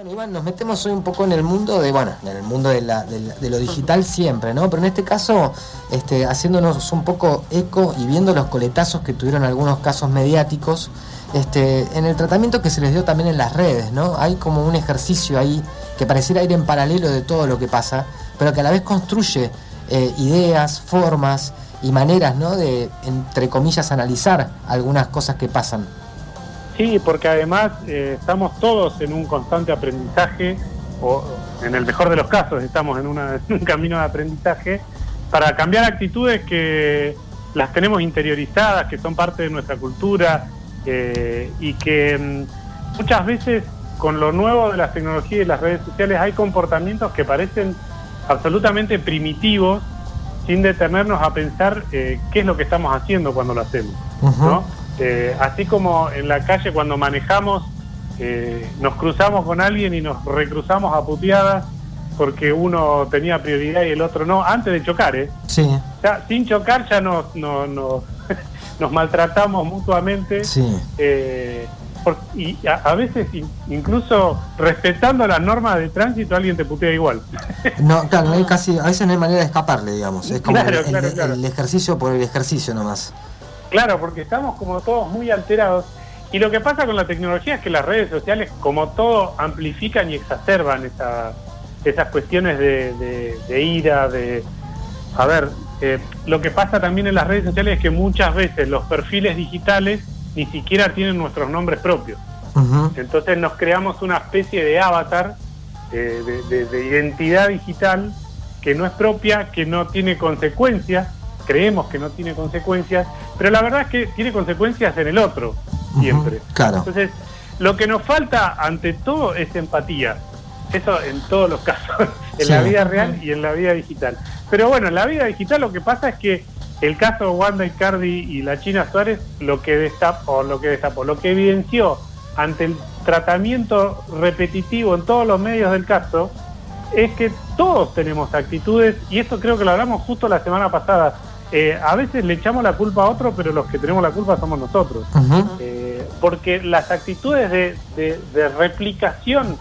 Bueno, Iván, nos metemos hoy un poco en el mundo de, bueno, en el mundo de, lo digital siempre, ¿no? Pero en este caso, este, haciéndonos un poco eco y viendo los coletazos que tuvieron algunos casos mediáticos, este, en el tratamiento que se les dio también en las redes, ¿no? Hay como un ejercicio ahí que pareciera ir en paralelo de todo lo que pasa, pero que a la vez construye eh, ideas, formas y maneras, ¿no? De, entre comillas, analizar algunas cosas que pasan. Sí, porque además eh, estamos todos en un constante aprendizaje, o en el mejor de los casos estamos en, una- en un camino de aprendizaje, para cambiar actitudes que las tenemos interiorizadas, que son parte de nuestra cultura, eh, y que mm, muchas veces con lo nuevo de las tecnologías y las redes sociales hay comportamientos que parecen absolutamente primitivos, sin detenernos a pensar eh, qué es lo que estamos haciendo cuando lo hacemos. Ujú. ¿no? Eh, así como en la calle cuando manejamos eh, nos cruzamos con alguien y nos recruzamos a puteadas porque uno tenía prioridad y el otro no, antes de chocar, ¿eh? Sí, sea, sin chocar ya nos, nos, nos, nos maltratamos mutuamente sí. eh, por- y a, a veces in- incluso respetando las normas de tránsito alguien te putea igual. No, claro, no hay casi, a veces no hay manera de escaparle, digamos. Es como Claro, el, el- claro, claro. el ejercicio por el ejercicio nomás. Claro, porque estamos como todos muy alterados. Y lo que pasa con la tecnología es que las redes sociales, como todo, amplifican y exacerban esa- esas cuestiones de, de- de ira, de... A ver, eh, lo que pasa también en las redes sociales es que muchas veces los perfiles digitales ni siquiera tienen nuestros nombres propios. Entonces nos creamos una especie de avatar, eh, de, de- de identidad digital que no es propia, que no tiene consecuencias, creemos que no tiene consecuencias, pero la verdad es que tiene consecuencias en el otro, siempre. Claro. Entonces, lo que nos falta ante todo es empatía. Eso en todos los casos, en Sí. la vida real y en la vida digital. Pero bueno, en la vida digital lo que pasa es que el caso de Wanda Icardi y la China Suárez lo que destapó, lo que destapó, lo que evidenció ante el tratamiento repetitivo en todos los medios del caso es que todos tenemos actitudes, y esto creo que lo hablamos justo la semana pasada, eh, a veces le echamos la culpa a otro, pero los que tenemos la culpa somos nosotros. Eh, porque las actitudes de, de- de replicación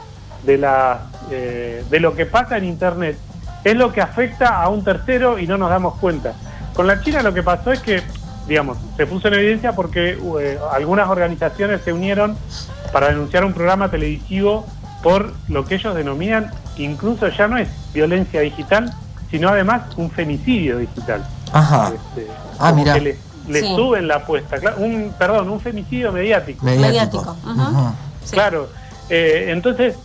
de, la, eh, de lo que pasa en Internet es lo que afecta a un tercero y no nos damos cuenta. Con la China lo que pasó es que, digamos, se puso en evidencia porque eh, algunas organizaciones se unieron para denunciar un programa televisivo por lo que ellos denominan, incluso ya no es violencia digital, sino además un femicidio digital. Ajá. Este, Ah, como mirá. que le, le Sí. suben la apuesta. Claro, un, perdón, un femicidio mediático. Mediático. Sí. Claro. Eh, entonces,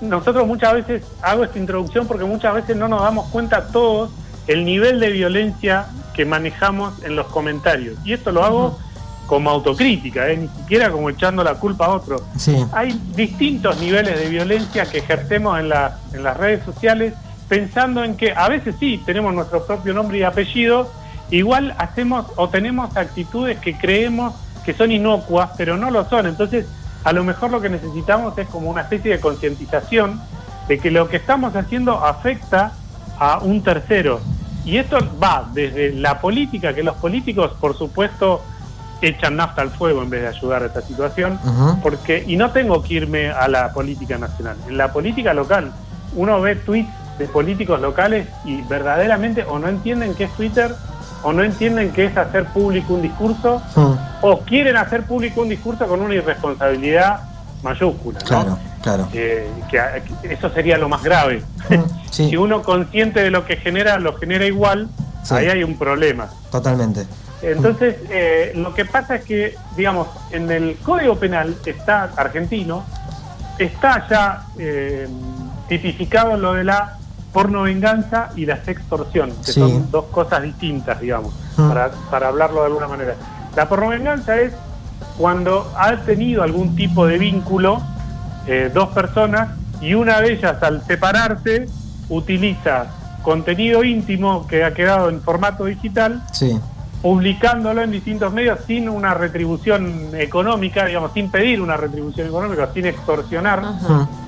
nosotros muchas veces, hago esta introducción porque muchas veces no nos damos cuenta todos el nivel de violencia que manejamos en los comentarios. Y esto lo hago como autocrítica, ¿eh? ni siquiera como echando la culpa a otro. Sí. Hay distintos niveles de violencia que ejercemos en, la- en las redes sociales pensando en que a veces sí tenemos nuestro propio nombre y apellido, igual hacemos o tenemos actitudes que creemos que son inocuas, pero no lo son. Entonces, a lo mejor lo que necesitamos es como una especie de concientización de que lo que estamos haciendo afecta a un tercero. Y esto va desde la política, que los políticos, por supuesto, echan nafta al fuego en vez de ayudar a esta situación, porque y no tengo que irme a la política nacional. En la política local, uno ve tweets de políticos locales y verdaderamente o no entienden qué es Twitter o no entienden qué es hacer público un discurso Mm, o quieren hacer público un discurso con una irresponsabilidad mayúscula. ¿no? Claro, claro. Eh, que, que eso sería lo más grave. Mm, Sí, Si uno consciente de lo que genera lo genera igual, Sí. ahí hay un problema. totalmente. Entonces, eh, lo que pasa es que, digamos, en el Código Penal está argentino, está ya eh, tipificado lo de la pornovenganza y la sextorsión, que Sí. son dos cosas distintas, digamos, Mm. para, para hablarlo de alguna manera. La pornovenganza es cuando ha tenido algún tipo de vínculo eh, dos personas y una de ellas al separarse utiliza contenido íntimo que ha quedado en formato digital Sí. Publicándolo en distintos medios sin una retribución económica, digamos, sin pedir una retribución económica, sin extorsionar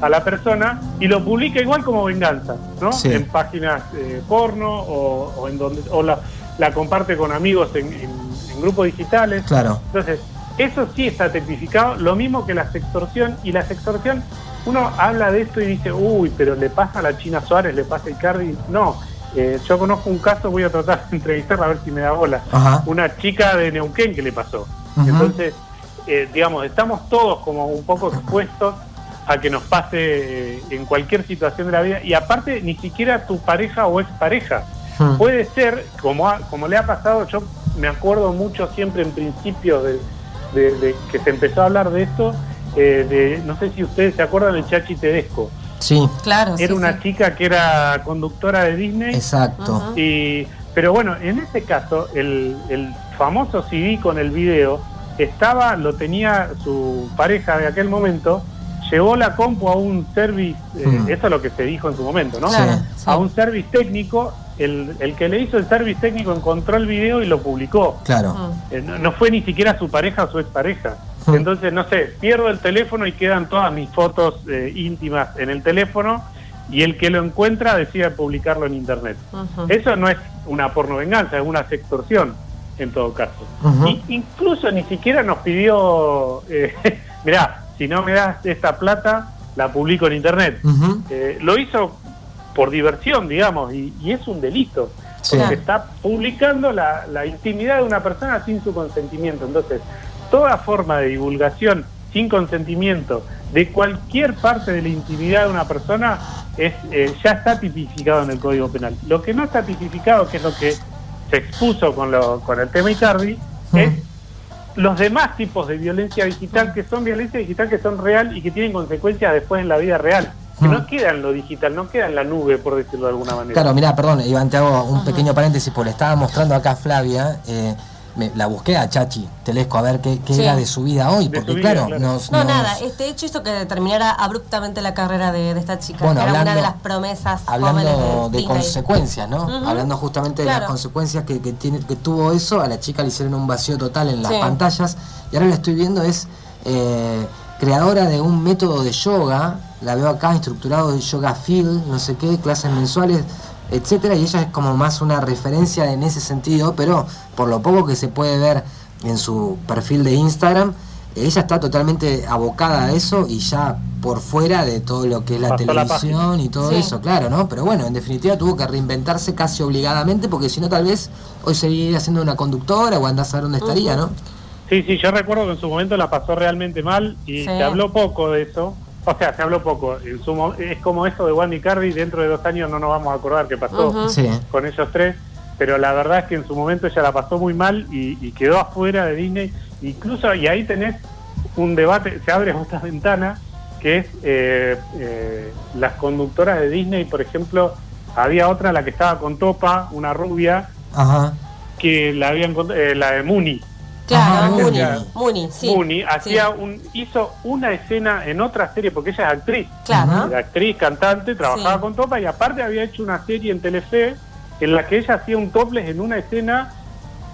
a la persona y lo publica igual como venganza, ¿no? Sí. En páginas eh, porno o, o en donde o la, la comparte con amigos en, en- en grupos digitales. Claro. Entonces, eso sí está tipificado, lo mismo que la sextorsión y la sextorsión uno habla de esto y dice, uy, pero le pasa a la China Suárez, le pasa a Icardi. No, eh, yo conozco un caso, voy a tratar de entrevistarla a ver si me da bola. Una chica de Neuquén que le pasó. Entonces, eh, digamos, estamos todos como un poco expuestos a que nos pase eh, en cualquier situación de la vida. Y aparte, ni siquiera tu pareja o expareja. pareja Puede ser, como, como le ha pasado, yo me acuerdo mucho siempre en principio de, de que se empezó a hablar de esto, de, no sé si ustedes se acuerdan del Chachi Tedesco. Sí, claro. Era una chica que era conductora de Disney. Exacto. y, pero bueno, en este caso, el, el famoso CD con el video estaba, lo tenía su pareja de aquel momento, llevó la compu a un service, eh, hmm. eso es lo que se dijo en su momento, ¿no? A un service técnico, el, el, que le hizo el service técnico encontró el video y lo publicó. Claro. Eh, no, fue ni siquiera su pareja o su expareja. Entonces, no sé, pierdo el teléfono y quedan todas mis fotos eh, íntimas en el teléfono y el que lo encuentra decide publicarlo en internet. Eso no es una porno venganza, es una extorsión en todo caso. incluso ni siquiera nos pidió, eh, mirá, si no me das esta plata, la publico en internet. Eh, lo hizo por diversión, digamos, y, es un delito. Porque está publicando la, la intimidad de una persona sin su consentimiento. Entonces, toda forma de divulgación sin consentimiento de cualquier parte de la intimidad de una persona es eh, ya está tipificado en el Código Penal. Lo que no está tipificado, que es lo que se expuso con, lo, con el tema Icardi, es los demás tipos de violencia digital que son violencia digital que son real y que tienen consecuencias después en la vida real. Que no queda en lo digital, no queda en la nube, por decirlo de alguna manera. Claro, mira, perdón, Iván, te hago un pequeño paréntesis, porque le estaba mostrando acá a Flavia. Eh, la busqué a Chachi Telesco a ver qué, era de su vida hoy, porque claro, no nada, este hecho hizo que terminara abruptamente la carrera de, esta chica, bueno, era una de las promesas hablando de, consecuencias, ¿no? Hablando justamente de las consecuencias que, tiene, que tuvo eso, a la chica le hicieron un vacío total en las pantallas y ahora lo estoy viendo es eh, creadora de un método de yoga, la veo acá instructorado de yoga feel, no sé qué, clases mensuales etcétera, y ella es como más una referencia en ese sentido, pero por lo poco que se puede ver en su perfil de Instagram, ella está totalmente abocada a eso y ya por fuera de todo lo que es la televisión y todo eso, claro, ¿no? Pero bueno, en definitiva tuvo que reinventarse casi obligadamente porque si no tal vez hoy seguiría siendo una conductora o andás a ver dónde estaría, ¿no? Sí, sí, yo recuerdo que en su momento la pasó realmente mal y se habló poco de eso. O sea, se habló poco. En su, es como eso de Wandy Cardi, dentro de dos años no nos vamos a acordar qué pasó con ellos tres, pero la verdad es que en su momento ella la pasó muy mal y, quedó afuera de Disney. Incluso, y ahí tenés un debate, se abre otra ventana, que es eh, eh, las conductoras de Disney, por ejemplo, había otra, la que estaba con Topa, una rubia, que la habían eh, la de Mooney, Claro, Muni, Muni, hacía un, hizo una escena en otra serie, porque ella es actriz. Claro. actriz, cantante, trabajaba con Topa y aparte había hecho una serie en Telefe en la que ella hacía un topless en una escena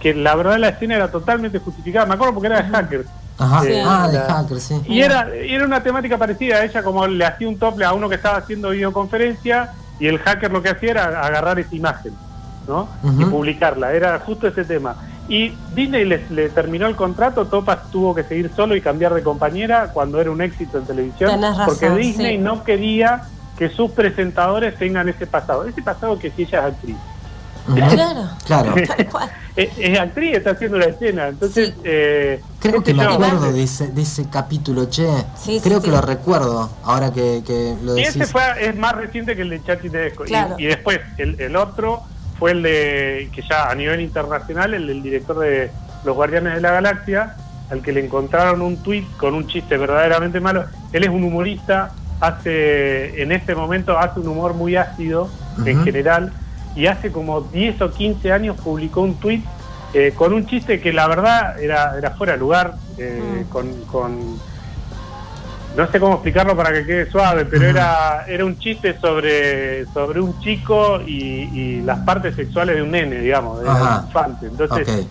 que la verdad la escena era totalmente justificada. Me acuerdo porque era de hackers. Ajá. Eh, ah, de hackers, sí. Y era, era una temática parecida. Ella como le hacía un topless a uno que estaba haciendo videoconferencia y el hacker lo que hacía era agarrar esa imagen, ¿no? Y publicarla. Era justo ese tema. Y Disney le, terminó el contrato, Topas tuvo que seguir solo y cambiar de compañera cuando era un éxito en televisión, porque Disney no quería que sus presentadores tengan ese pasado, ese pasado que si ella es actriz. Claro, claro. es, actriz, está haciendo la escena. Entonces, eh, creo que me acuerdo de ese, de ese capítulo, che. creo que lo recuerdo ahora que, lo decís. Y ese fue, es más reciente que el de Chachi Tedesco. Y, y, después, el, el otro fue el de, que ya a nivel internacional, el del director de Los Guardianes de la Galaxia, al que le encontraron un tuit con un chiste verdaderamente malo. Él es un humorista, hace, en este momento hace un humor muy ácido en general, y hace como 10 o 15 años publicó un tuit eh, con un chiste que la verdad era, era fuera de lugar, eh, mm. con, con no sé cómo explicarlo para que quede suave, pero era, era un chiste sobre, sobre un chico y, las partes sexuales de un nene, digamos, de un infante. Entonces,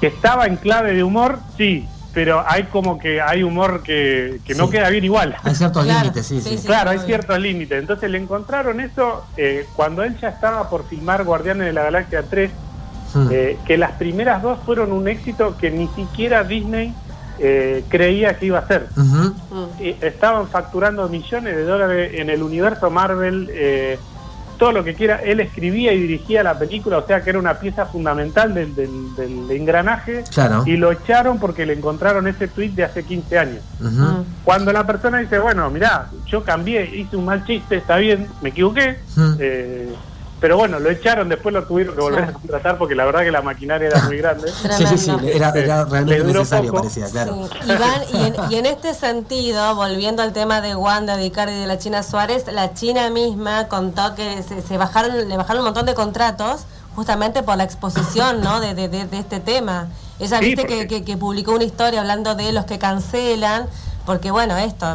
que estaba en clave de humor, sí, pero hay como que hay humor que, no queda bien igual. Hay ciertos límites, sí, sí, Claro, hay ciertos límites. Entonces le encontraron eso eh, cuando él ya estaba por filmar Guardianes de la Galaxia 3, hmm. eh, que las primeras dos fueron un éxito que ni siquiera Disney eh, creía que iba a ser. estaban facturando millones de dólares en el universo Marvel. Eh, todo lo que quiera, él escribía y dirigía la película, o sea que era una pieza fundamental del, del, engranaje, y lo echaron porque le encontraron ese tweet de hace 15 años. Cuando la persona dice, bueno, mirá, yo cambié, hice un mal chiste, está bien, me equivoqué, eh, pero bueno, lo echaron, después lo tuvieron que volver a contratar porque la verdad que la maquinaria era muy grande. sí, sí, sí, era, realmente necesario, parecía, claro. y, en, este sentido, volviendo al tema de Wanda, de Icardi y de la China Suárez, la China misma contó que se, bajaron, le bajaron un montón de contratos justamente por la exposición ¿no? de, de, de, este tema. Ella viste que, que publicó una historia hablando de los que cancelan porque bueno, esto,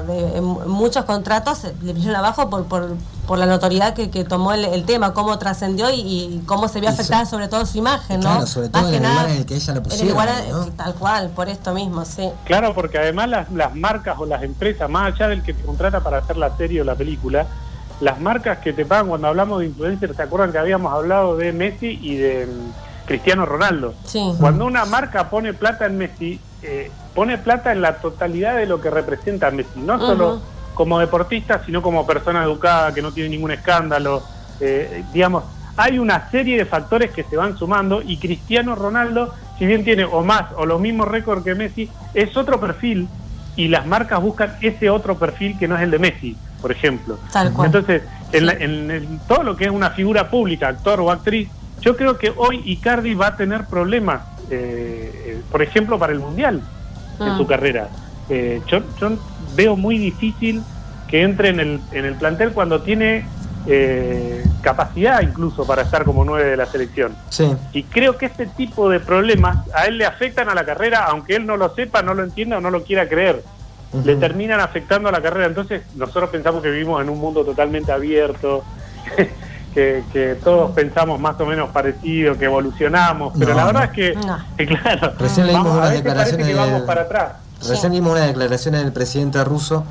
muchos contratos le vinieron abajo por, por, por la notoriedad que, tomó el, tema, cómo trascendió y, cómo se vio afectada sobre todo su imagen, ¿no? Claro, sobre todo en el lugar en el que ella lo pusieron, Tal cual, por esto mismo, sí. Claro, porque además las, las marcas o las empresas, más allá del que te contrata para hacer la serie o la película, las marcas que te pagan cuando hablamos de influencers, ¿se acuerdan que habíamos hablado de Messi y de mm, Cristiano Ronaldo? Sí. Cuando una marca pone plata en Messi, eh, pone plata en la totalidad de lo que representa Messi, no solo como deportista, sino como persona educada que no tiene ningún escándalo. Eh, digamos, hay una serie de factores que se van sumando y Cristiano Ronaldo, si bien tiene o más o los mismos récords que Messi, es otro perfil y las marcas buscan ese otro perfil que no es el de Messi, por ejemplo. Entonces, en, todo lo que es una figura pública, actor o actriz, yo creo que hoy Icardi va a tener problemas, eh, eh, por ejemplo, para el Mundial en ah. su carrera. Eh, yo, veo muy difícil que entre en el, en el plantel cuando tiene eh, capacidad incluso para estar como nueve de la selección. Y creo que este tipo de problemas a él le afectan a la carrera, aunque él no lo sepa, no lo entienda o no lo quiera creer. Le terminan afectando a la carrera. Entonces nosotros pensamos que vivimos en un mundo totalmente abierto. Que, todos pensamos más o menos parecido, que evolucionamos, pero la verdad es que, claro, recién leímos unas declaraciones que vamos para atrás. Recién vimos una declaración del presidente ruso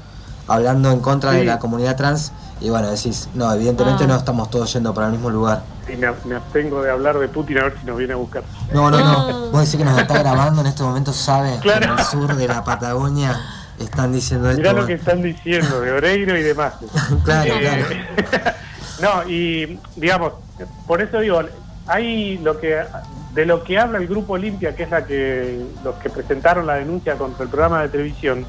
hablando en contra de la comunidad trans y bueno, decís, no, evidentemente ah. no estamos todos yendo para el mismo lugar. Y me, abstengo de hablar de Putin a ver si nos viene a buscar. No, no, no. Ah. Vos decís que nos está grabando en este momento, ¿sabe? Que en el sur de la Patagonia están diciendo esto. Mirá lo que están diciendo de Oreiro y demás. claro, claro. no, y digamos, por eso digo, hay lo que de lo que habla el grupo Olimpia, que es la que los que presentaron la denuncia contra el programa de televisión,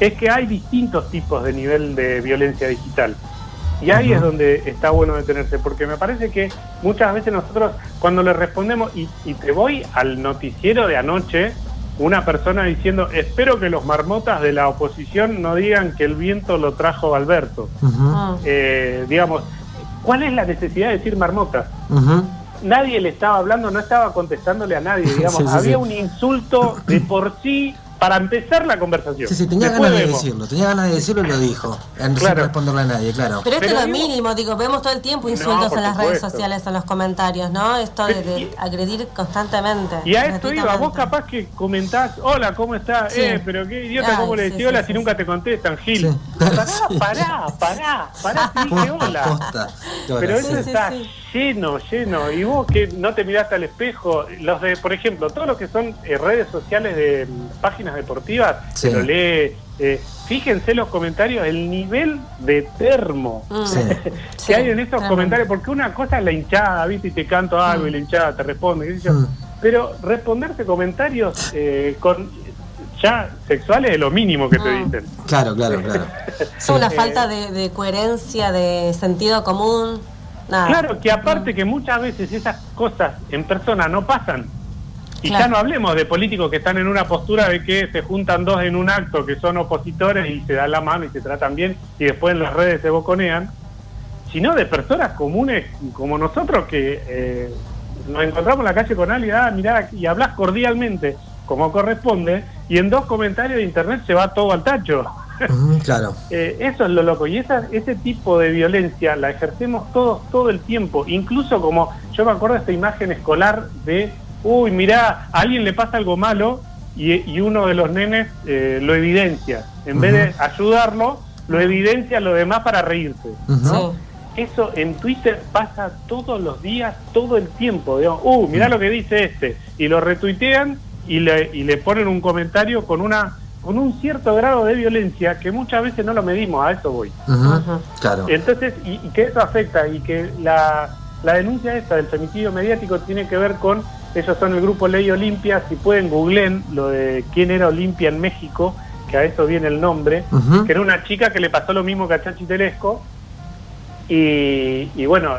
es que hay distintos tipos de nivel de violencia digital. Y ahí es donde está bueno detenerse, porque me parece que muchas veces nosotros cuando le respondemos, y, te voy al noticiero de anoche, una persona diciendo, espero que los marmotas de la oposición no digan que el viento lo trajo Alberto. Eh, digamos, ¿cuál es la necesidad de decir marmota? nadie le estaba hablando, no estaba contestándole a nadie, digamos, había un insulto de por sí para empezar la conversación. Sí, sí, tenía ganas de decirlo, tenía ganas de decirlo y lo dijo, sin responderle a nadie, claro. Pero esto es lo mínimo, digo, vemos todo el tiempo insultos en las redes sociales, en los comentarios, ¿no? Esto de, agredir constantemente. Y a esto iba, vos capaz que comentás, hola, ¿cómo estás? Eh, pero qué idiota, ¿cómo le decís hola si nunca te contestan, Gil? Pará, pará, pará, pará, dije hola. Pero eso está lleno, lleno. Y vos que no te miraste al espejo, los de, por ejemplo, todos los que son eh, redes sociales de mm, páginas deportivas, se lo lee. Eh, fíjense los comentarios, el nivel de termo mm. que hay en esos comentarios, porque una cosa es la hinchada, ¿viste? Y te canto algo y la hinchada te responde, qué sé yo. Mm. Pero responderse comentarios eh, con ya sexuales es lo mínimo que te dicen. Claro, claro, claro. Es una falta de, de coherencia, de sentido común. Claro, que aparte que muchas veces esas cosas en persona no pasan. Y ya no hablemos de políticos que están en una postura de que se juntan dos en un acto que son opositores y se dan la mano y se tratan bien y después en las redes se boconean, sino de personas comunes como nosotros que eh, nos encontramos en la calle con alguien, ah, y hablas cordialmente como corresponde y en dos comentarios de internet se va todo al tacho claro. Eh, eso es lo loco. Y esa, ese tipo de violencia la ejercemos todos todo el tiempo. Incluso como yo me acuerdo de esta imagen escolar de, uy, mirá, a alguien le pasa algo malo y, uno de los nenes eh, lo evidencia. En vez de ayudarlo, lo evidencia a lo demás para reírse. Eso en Twitter pasa todos los días, todo el tiempo. Digo, uh, mirá lo que dice este. Y lo retuitean y le, y le ponen un comentario con una con un cierto grado de violencia que muchas veces no lo medimos, a eso voy. Claro. Entonces, y, que eso afecta y que la, la denuncia esta del femicidio mediático tiene que ver con, ellos son el grupo Ley Olimpia, si pueden googleen lo de quién era Olimpia en México, que a eso viene el nombre, que era una chica que le pasó lo mismo que a Chachi Telesco, y, y bueno,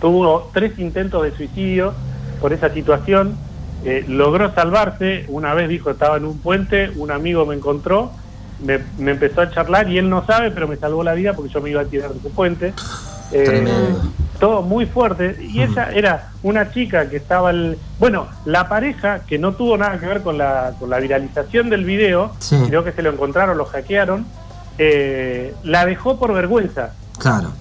tuvo tres intentos de suicidio por esa situación, eh, logró salvarse, una vez dijo estaba en un puente, un amigo me encontró, me, empezó a charlar y él no sabe, pero me salvó la vida porque yo me iba a tirar de ese puente. Eh, todo muy fuerte. Y ella era una chica que estaba... El, bueno, la pareja, que no tuvo nada que ver con la, con la viralización del video, sino que se lo encontraron, lo hackearon, eh, la dejó por vergüenza. Claro.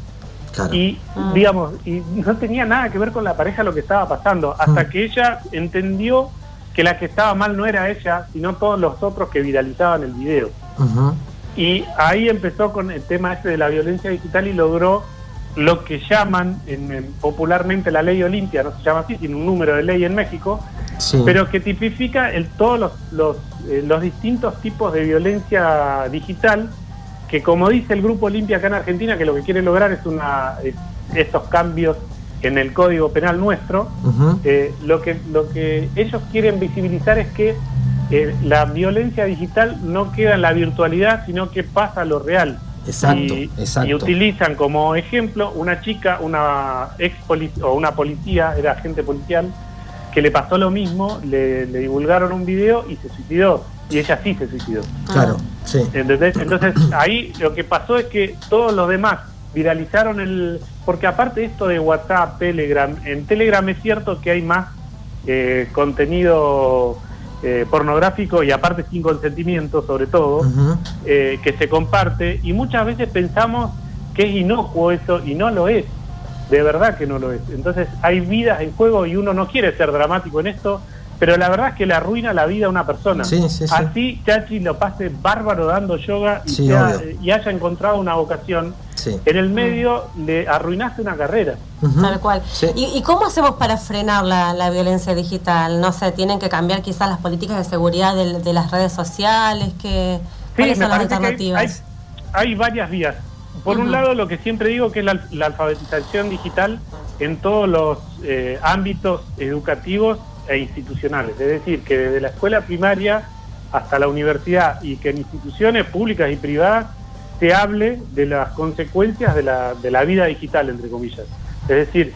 Y, ah. digamos, y no tenía nada que ver con la pareja lo que estaba pasando, hasta mm. que ella entendió que la que estaba mal no era ella, sino todos los otros que viralizaban el video. Y ahí empezó con el tema este de la violencia digital y logró lo que llaman en, popularmente la ley Olimpia, no se llama así, tiene un número de ley en México, pero que tipifica el, todos los, los, eh, los distintos tipos de violencia digital que como dice el Grupo Olimpia acá en Argentina, que lo que quiere lograr es una estos cambios en el código penal nuestro, eh, lo, que, lo que ellos quieren visibilizar es que eh, la violencia digital no queda en la virtualidad, sino que pasa a lo real. Exacto, y, exacto. y utilizan como ejemplo una chica, una ex o una policía, era agente policial, que le pasó lo mismo, le, le divulgaron un video y se suicidó y ella sí se suicidó. Claro, sí. Entonces ahí lo que pasó es que todos los demás viralizaron el... Porque aparte de esto de WhatsApp, Telegram, en Telegram es cierto que hay más eh, contenido eh, pornográfico y aparte sin consentimiento sobre todo, eh, que se comparte y muchas veces pensamos que es inocuo eso y no lo es. De verdad que no lo es. Entonces hay vidas en juego y uno no quiere ser dramático en esto, pero la verdad es que le arruina la vida a una persona. Así Chachi lo pase bárbaro dando yoga y, haya encontrado una vocación. En el medio le arruinaste una carrera. Tal cual. ¿Y, cómo hacemos para frenar la, violencia digital? No sé, tienen que cambiar quizás las políticas de seguridad de, las redes sociales. Que, ¿Cuáles son las alternativas? Hay, varias vías. Por un lado, lo que siempre digo que es la, alfabetización digital en todos los eh, ámbitos educativos e institucionales, es decir, que desde la escuela primaria hasta la universidad y que en instituciones públicas y privadas se hable de las consecuencias de la, de la vida digital, entre comillas. Es decir,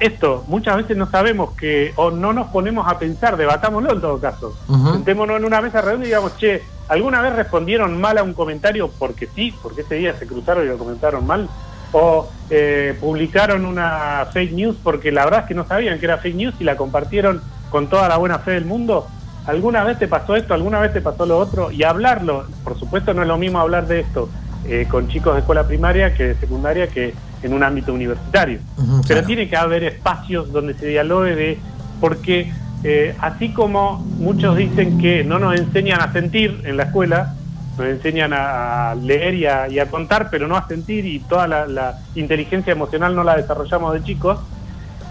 esto muchas veces no sabemos que, o no nos ponemos a pensar, debatámoslo en todo caso. Sentémonos en una mesa redonda y digamos, che, ¿alguna vez respondieron mal a un comentario porque sí, porque ese día se cruzaron y lo comentaron mal? ¿O eh, publicaron una fake news porque la verdad es que no sabían que era fake news y la compartieron con toda la buena fe del mundo, ¿alguna vez te pasó esto? ¿Alguna vez te pasó lo otro? Y hablarlo, por supuesto no es lo mismo hablar de esto eh, con chicos de escuela primaria que de secundaria que en un ámbito universitario. Pero tiene que haber espacios donde se dialogue de, porque eh, así como muchos dicen que no nos enseñan a sentir en la escuela, nos enseñan a leer y a, contar, pero no a sentir y toda la inteligencia emocional no la desarrollamos de chicos,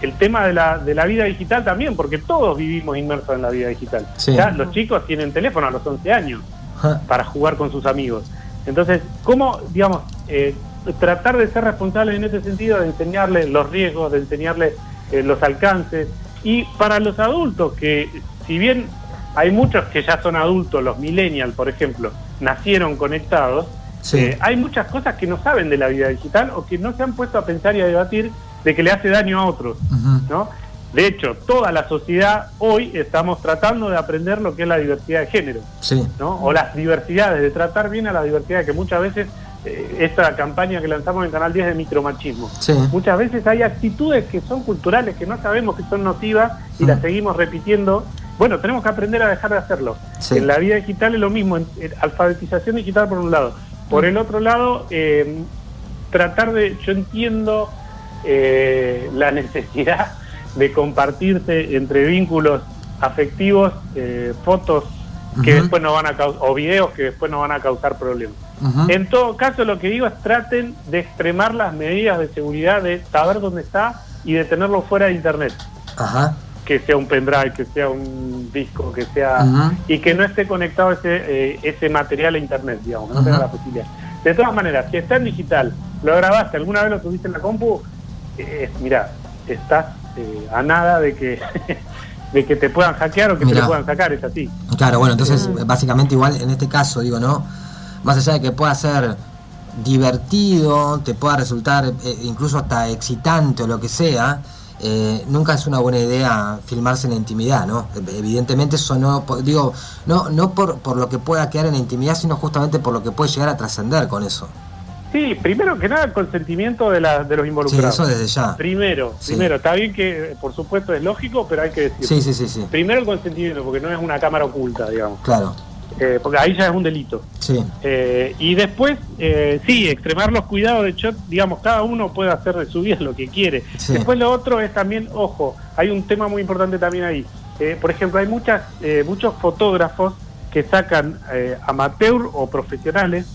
el tema de la, de la vida digital también, porque todos vivimos inmersos en la vida digital. Ya los chicos tienen teléfono a los 11 años para jugar con sus amigos. Entonces, ¿cómo, digamos, eh, tratar de ser responsables en ese sentido, de enseñarles los riesgos, de enseñarles eh, los alcances? Y para los adultos, que si bien hay muchos que ya son adultos, los millennials, por ejemplo, nacieron conectados, eh, hay muchas cosas que no saben de la vida digital o que no se han puesto a pensar y a debatir de que le hace daño a otros, ¿no? De hecho, toda la sociedad hoy estamos tratando de aprender lo que es la diversidad de género, ¿no? O las diversidades, de tratar bien a la diversidad, que muchas veces eh, esta campaña que lanzamos en Canal 10 de micromachismo. Muchas veces hay actitudes que son culturales, que no sabemos que son nocivas y las seguimos repitiendo. Bueno, tenemos que aprender a dejar de hacerlo. En la vida digital es lo mismo, alfabetización digital por un lado. Por el otro lado, eh, tratar de, yo entiendo eh, la necesidad de compartirse entre vínculos afectivos eh, fotos que después no van a o videos que después no van a causar problemas. En todo caso, lo que digo es traten de extremar las medidas de seguridad de saber dónde está y de tenerlo fuera de internet. que sea un pendrive, que sea un disco, que sea y que no esté conectado ese eh, ese material a internet, digamos, que no tenga la posibilidad. De todas maneras, si está en digital, lo grabaste, alguna vez lo tuviste en la compu, eh, mira, estás eh, a nada de que de que te puedan hackear o que te Mirá. lo puedan sacar, es así. Claro, bueno, entonces básicamente igual en este caso, digo, ¿no? Más allá de que pueda ser divertido, te pueda resultar eh, incluso hasta excitante o lo que sea, eh, nunca es una buena idea filmarse en la intimidad, ¿no? Evidentemente eso no, po- digo, no, no por, por lo que pueda quedar en la intimidad, sino justamente por lo que puede llegar a trascender con eso. Sí, primero que nada, consentimiento de, la, de los Sí, involucrados. eso desde ya. Primero, Sí. primero, está bien que por supuesto es lógico, pero hay que decir. Sí, sí, sí, sí. Primero el consentimiento, porque no es una cámara oculta, digamos. Claro, Eh, porque ahí ya es un delito. sí. Eh, y después, eh, sí, extremar los cuidados, de hecho, digamos, cada uno puede hacer de su vida lo que quiere. Sí. Después lo otro es también, ojo, hay un tema muy importante también ahí. Eh, por ejemplo, hay muchas, eh, muchos fotógrafos que sacan eh, amateur o profesionales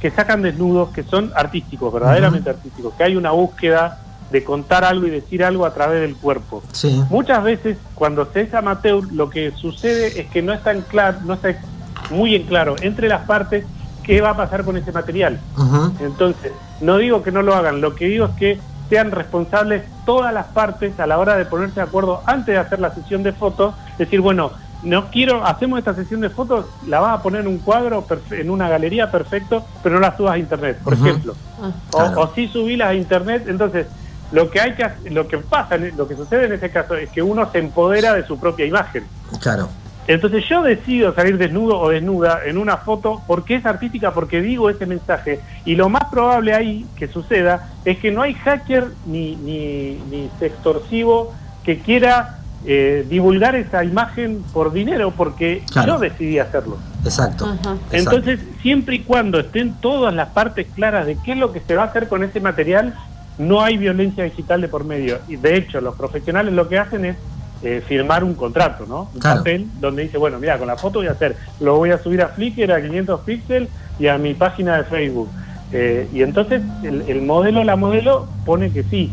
que sacan desnudos que son artísticos, verdaderamente artísticos, que hay una búsqueda de contar algo y decir algo a través del cuerpo. Sí. Muchas veces cuando se es amateur lo que sucede es que no está en claro, no está muy en claro entre las partes qué va a pasar con ese material. Entonces, no digo que no lo hagan, lo que digo es que sean responsables todas las partes a la hora de ponerse de acuerdo antes de hacer la sesión de fotos, decir, bueno, no quiero, hacemos esta sesión de fotos, la vas a poner en un cuadro, en una galería, perfecto, pero no la subas a internet, por ejemplo. O, Claro. o sí subirlas a internet, entonces lo que hay que hacer- lo que pasa, lo que sucede en ese caso es que uno se empodera de su propia imagen. Claro. Entonces yo decido salir desnudo o desnuda en una foto porque es artística, porque digo ese mensaje. Y lo más probable ahí que suceda es que no hay hacker ni, ni, ni extorsivo que quiera eh, divulgar esa imagen por dinero, porque Claro. yo decidí hacerlo. Exacto. Entonces, siempre y cuando estén todas las partes claras de qué es lo que se va a hacer con ese material, no hay violencia digital de por medio. Y de hecho, los profesionales lo que hacen es eh, firmar un contrato, ¿no? Un Claro. papel donde dice, bueno, mira, con la foto voy a hacer, lo voy a subir a Flickr a 500 píxeles y a mi página de Facebook. Eh, y entonces el, el modelo, la modelo pone que sí,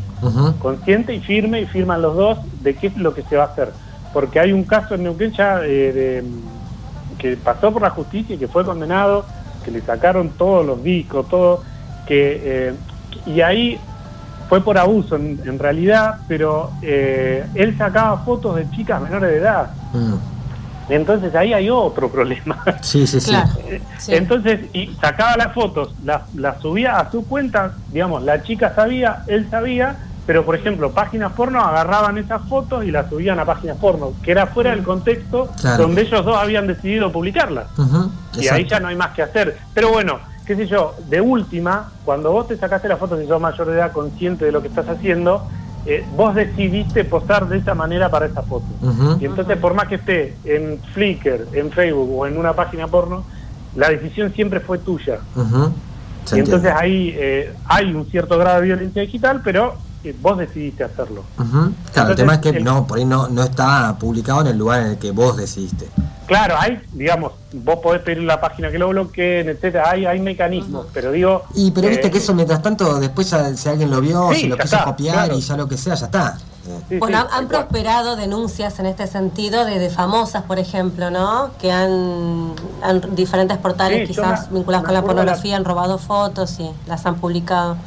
consciente y firme y firman los dos de qué es lo que se va a hacer. Porque hay un caso en Neuquén ya eh, de, que pasó por la justicia y que fue condenado, que le sacaron todos los discos, todo, que eh, y ahí fue por abuso en, en realidad, pero eh, él sacaba fotos de chicas menores de edad. Mm. Entonces ahí hay otro problema. Sí, sí, sí. Claro. Sí. Entonces, y sacaba las fotos, las, las subía a su cuenta, digamos, la chica sabía, él sabía, pero por ejemplo, páginas porno agarraban esas fotos y las subían a páginas porno, que era fuera del contexto Claro. donde ellos dos habían decidido publicarlas. Y ahí ya no hay más que hacer. Pero bueno, qué sé yo, de última, cuando vos te sacaste la foto, si sos mayor de edad, consciente de lo que estás haciendo, eh, vos decidiste posar de esa manera para esa foto. Y entonces, por más que esté en Flickr, en Facebook o en una página porno, la decisión siempre fue tuya. Y entonces ahí eh, hay un cierto grado de violencia digital, pero eh, vos decidiste hacerlo. Claro, el tema es que el- no, por ahí no, no está publicado en el lugar en el que vos decidiste. Claro, hay, digamos, vos podés pedir la página que lo bloqueen, etcétera, hay, hay mecanismos, pero digo... Y pero viste eh, que eso mientras tanto, después ya, si alguien lo vio, Sí, si lo quiso está, copiar claro. y ya lo que sea, ya está. Eh, sí, Bueno, sí, han, prosperado denuncias en este sentido de, de famosas, por ejemplo, ¿no? Que han, han- diferentes portales Sí, quizás me- vinculados me con la- pornografía han robado fotos y las han publicado.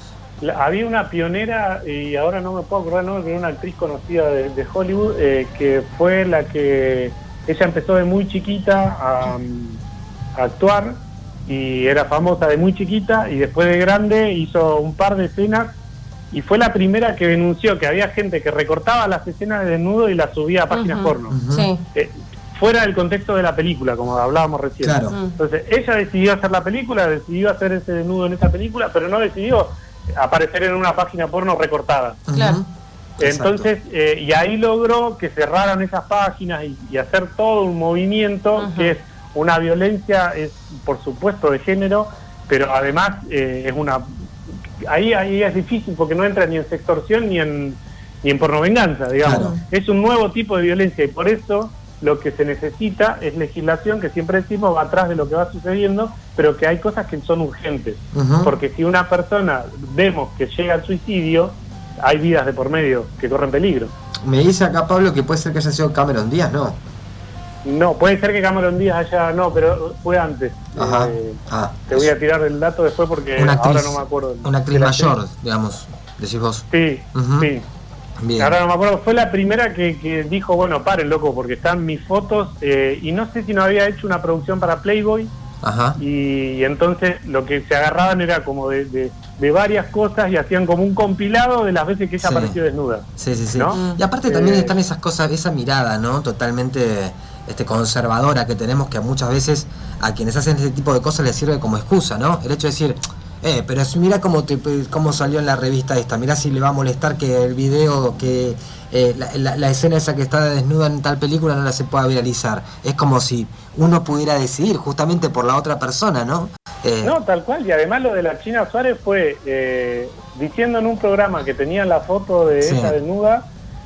La- había una pionera, y ahora no me puedo acordar el nombre, pero una actriz conocida de, de Hollywood, eh, que fue la que ella empezó de muy chiquita a, a actuar y era famosa de muy chiquita y después de grande hizo un par de escenas y fue la primera que denunció que había gente que recortaba las escenas de desnudo y las subía a páginas porno. Eh, fuera del contexto de la película, como hablábamos recién. Claro. Entonces, ella decidió hacer la película, decidió hacer ese desnudo en esa película, pero no decidió aparecer en una página porno recortada. Claro. Entonces, eh, y ahí logró que cerraran esas páginas y, y hacer todo un movimiento que es una violencia, es por supuesto de género, pero además eh, es una... Ahí, ahí es difícil porque no entra ni en sextorsión ni en, ni en pornovenganza, digamos. Claro. Es un nuevo tipo de violencia y por eso lo que se necesita es legislación que siempre decimos va atrás de lo que va sucediendo, pero que hay cosas que son urgentes. Porque si una persona vemos que llega al suicidio, hay vidas de por medio que corren peligro. Me dice acá Pablo que puede ser que haya sido Cameron Díaz, ¿no? No, puede ser que Cameron Díaz haya, no, pero fue antes. Ajá. Eh, Ah, te voy a tirar el dato después porque actriz, ahora no me acuerdo. una actriz mayor, digamos, decís vos. Sí, sí. Bien. Ahora no me acuerdo, fue la primera que, que dijo, bueno, paren, loco, porque están mis fotos, eh, y no sé si no había hecho una producción para Playboy, Ajá. y, y entonces lo que se agarraban era como de, de- de varias cosas y hacían como un compilado de las veces que ella Sí. apareció desnuda. Sí, sí, sí. ¿No? Y aparte también Eh, están esas cosas, esa mirada, ¿no? Totalmente este, conservadora que tenemos que muchas veces a quienes hacen este tipo de cosas les sirve como excusa, ¿no? El hecho de decir, eh, pero mira cómo, te, cómo salió en la revista esta, mira si le va a molestar que el video, que eh, la, la- la escena esa que está desnuda en tal película no la se pueda viralizar. Es como si uno pudiera decidir justamente por la otra persona, ¿no? Eh, No, tal cual, y además lo de la China Suárez fue eh, diciendo en un programa que tenían la foto de Sí. ella desnuda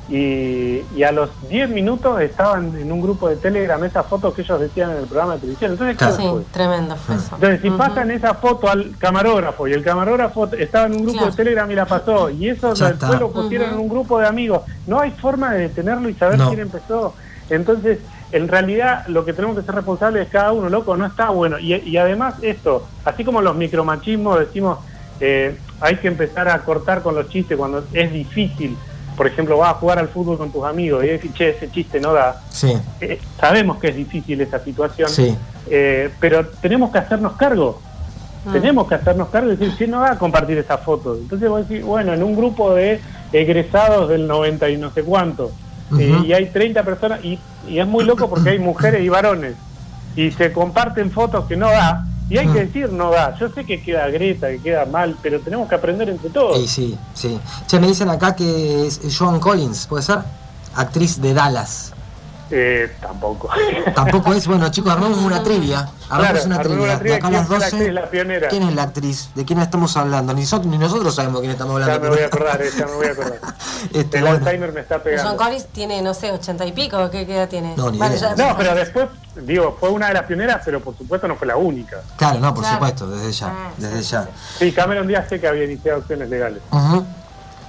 y, y a los 10 minutos estaban en un grupo de Telegram esas fotos que ellos decían en el programa de televisión. Entonces, Claro. ¿qué Sí, fue? tremendo fue eso. Entonces, si pasan esa foto al camarógrafo y el camarógrafo estaba en un grupo Claro. de Telegram y la pasó, y eso Ya después está. lo pusieron en un grupo de amigos, no hay forma de detenerlo y saber No. quién empezó. Entonces, en realidad, lo que tenemos que ser responsables es cada uno, loco, no está bueno. Y, y además, esto, así como los micromachismos, decimos, eh, hay que empezar a cortar con los chistes cuando es difícil. Por ejemplo, vas a jugar al fútbol con tus amigos y decís, che, ese chiste no da. Sí, Eh, sabemos que es difícil esa situación, sí. eh, pero tenemos que hacernos cargo. Mm. Tenemos que hacernos cargo y decir, ¿quién no va a compartir esa foto? Entonces vos decís, bueno, en un grupo de egresados del 90 y no sé cuánto, eh, y hay 30 personas, y, y es muy loco porque hay mujeres y varones, y se comparten fotos que no da, y hay Mm. que decir no da. Yo sé que queda greta, que queda mal, pero tenemos que aprender entre todos. Sí, sí, sí. Che, me dicen acá que es Joan Collins, ¿puede ser? Actriz de Dallas. Eh, tampoco. Tampoco es, bueno chicos, armamos una trivia. Armamos Claro, una trivia. una trivia. De acá a ¿Quién las fue la 12. actriz, la pionera? ¿Quién es la actriz? ¿De quién estamos hablando? Ni, nosotros- ni nosotros sabemos quién estamos ya hablando. me voy a acordar, eh, ya me voy a acordar. Este, El bueno. Alzheimer me está John pegando. Collins tiene, no sé, ochenta y pico, ¿qué, qué edad tiene? No, ni Bueno, idea. ya- No, pero después, digo, fue una de las pioneras, pero por supuesto no fue la única. Claro, no, por Claro. supuesto, desde ya. Ah, Desde sí, ya. Sí, Cameron Díaz sé que había iniciado acciones legales.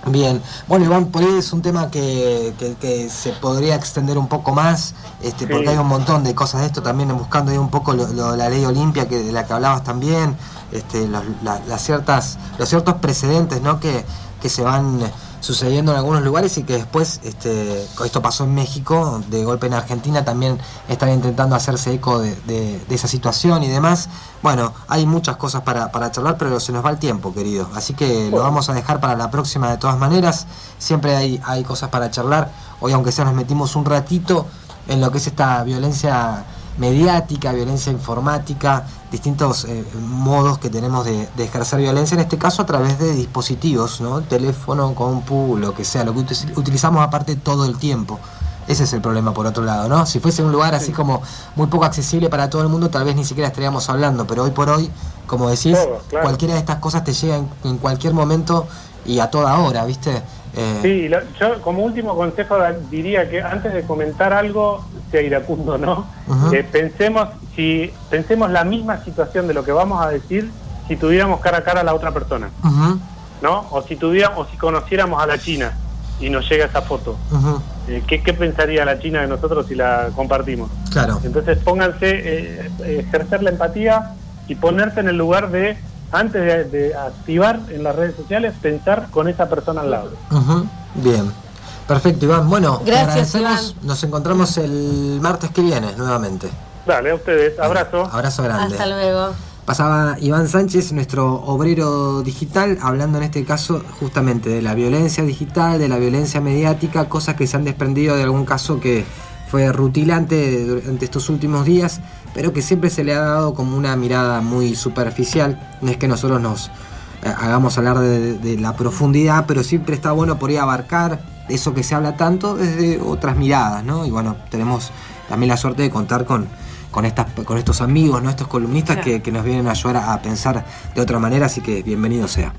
Bien, bueno Iván, por ahí es un tema que, que- que se podría extender un poco más, este, porque hay un montón de cosas de esto también, buscando ahí un poco lo- lo- la ley Olimpia que, de la que hablabas también, este, los, la- las ciertas, los ciertos precedentes ¿no? que, que se van sucediendo en algunos lugares y que después, este, esto pasó en México, de golpe en Argentina también están intentando hacerse eco de, de- de esa situación y demás. Bueno, hay muchas cosas para, para charlar, pero se nos va el tiempo, querido. Así que lo vamos a dejar para la próxima de todas maneras. Siempre hay, hay cosas para charlar. Hoy, aunque sea, nos metimos un ratito en lo que es esta violencia mediática, violencia informática, distintos eh, modos que tenemos de, de ejercer violencia, en este caso a través de dispositivos, ¿no? Teléfono, compu, lo que sea, lo que uti- utilizamos aparte todo el tiempo. Ese es el problema por otro lado, ¿no? Si fuese un lugar así Sí. como muy poco accesible para todo el mundo, tal vez ni siquiera estaríamos hablando, pero hoy por hoy, como decís, Todo, claro. cualquiera de estas cosas te llega en, en cualquier momento y a toda hora, ¿viste? Eh, Sí, lo- yo como último consejo diría que antes de comentar algo, sea iracundo, ¿no? Eh, pensemos, si pensemos la misma situación de lo que vamos a decir si tuviéramos cara a cara a la otra persona, ¿no? O si tuviéramos, o si conociéramos a la China y nos llega esa foto. Eh, ¿qué, qué pensaría la China de nosotros si la compartimos? claro. Entonces pónganse, eh, ejercer la empatía y ponerse en el lugar de, antes de, de activar en las redes sociales, pensar con esa persona al lado. Bien. Perfecto, Iván. Bueno, te Gracias, agradecemos. Iván. Nos encontramos el martes que viene nuevamente. Dale, a ustedes, abrazo. Abrazo grande. Hasta luego. Pasaba Iván Sánchez, nuestro obrero digital, hablando en este caso justamente de la violencia digital, de la violencia mediática, cosas que se han desprendido de algún caso que fue rutilante durante estos últimos días, pero que siempre se le ha dado como una mirada muy superficial. No es que nosotros nos eh, hagamos hablar de, de la profundidad, pero siempre está bueno por ahí abarcar eso que se habla tanto desde otras miradas, ¿no? Y bueno, tenemos también la suerte de contar con, con, estas, con estos amigos, ¿no? estos columnistas Claro. que, que nos vienen a ayudar a, a pensar de otra manera, así que bienvenido sea.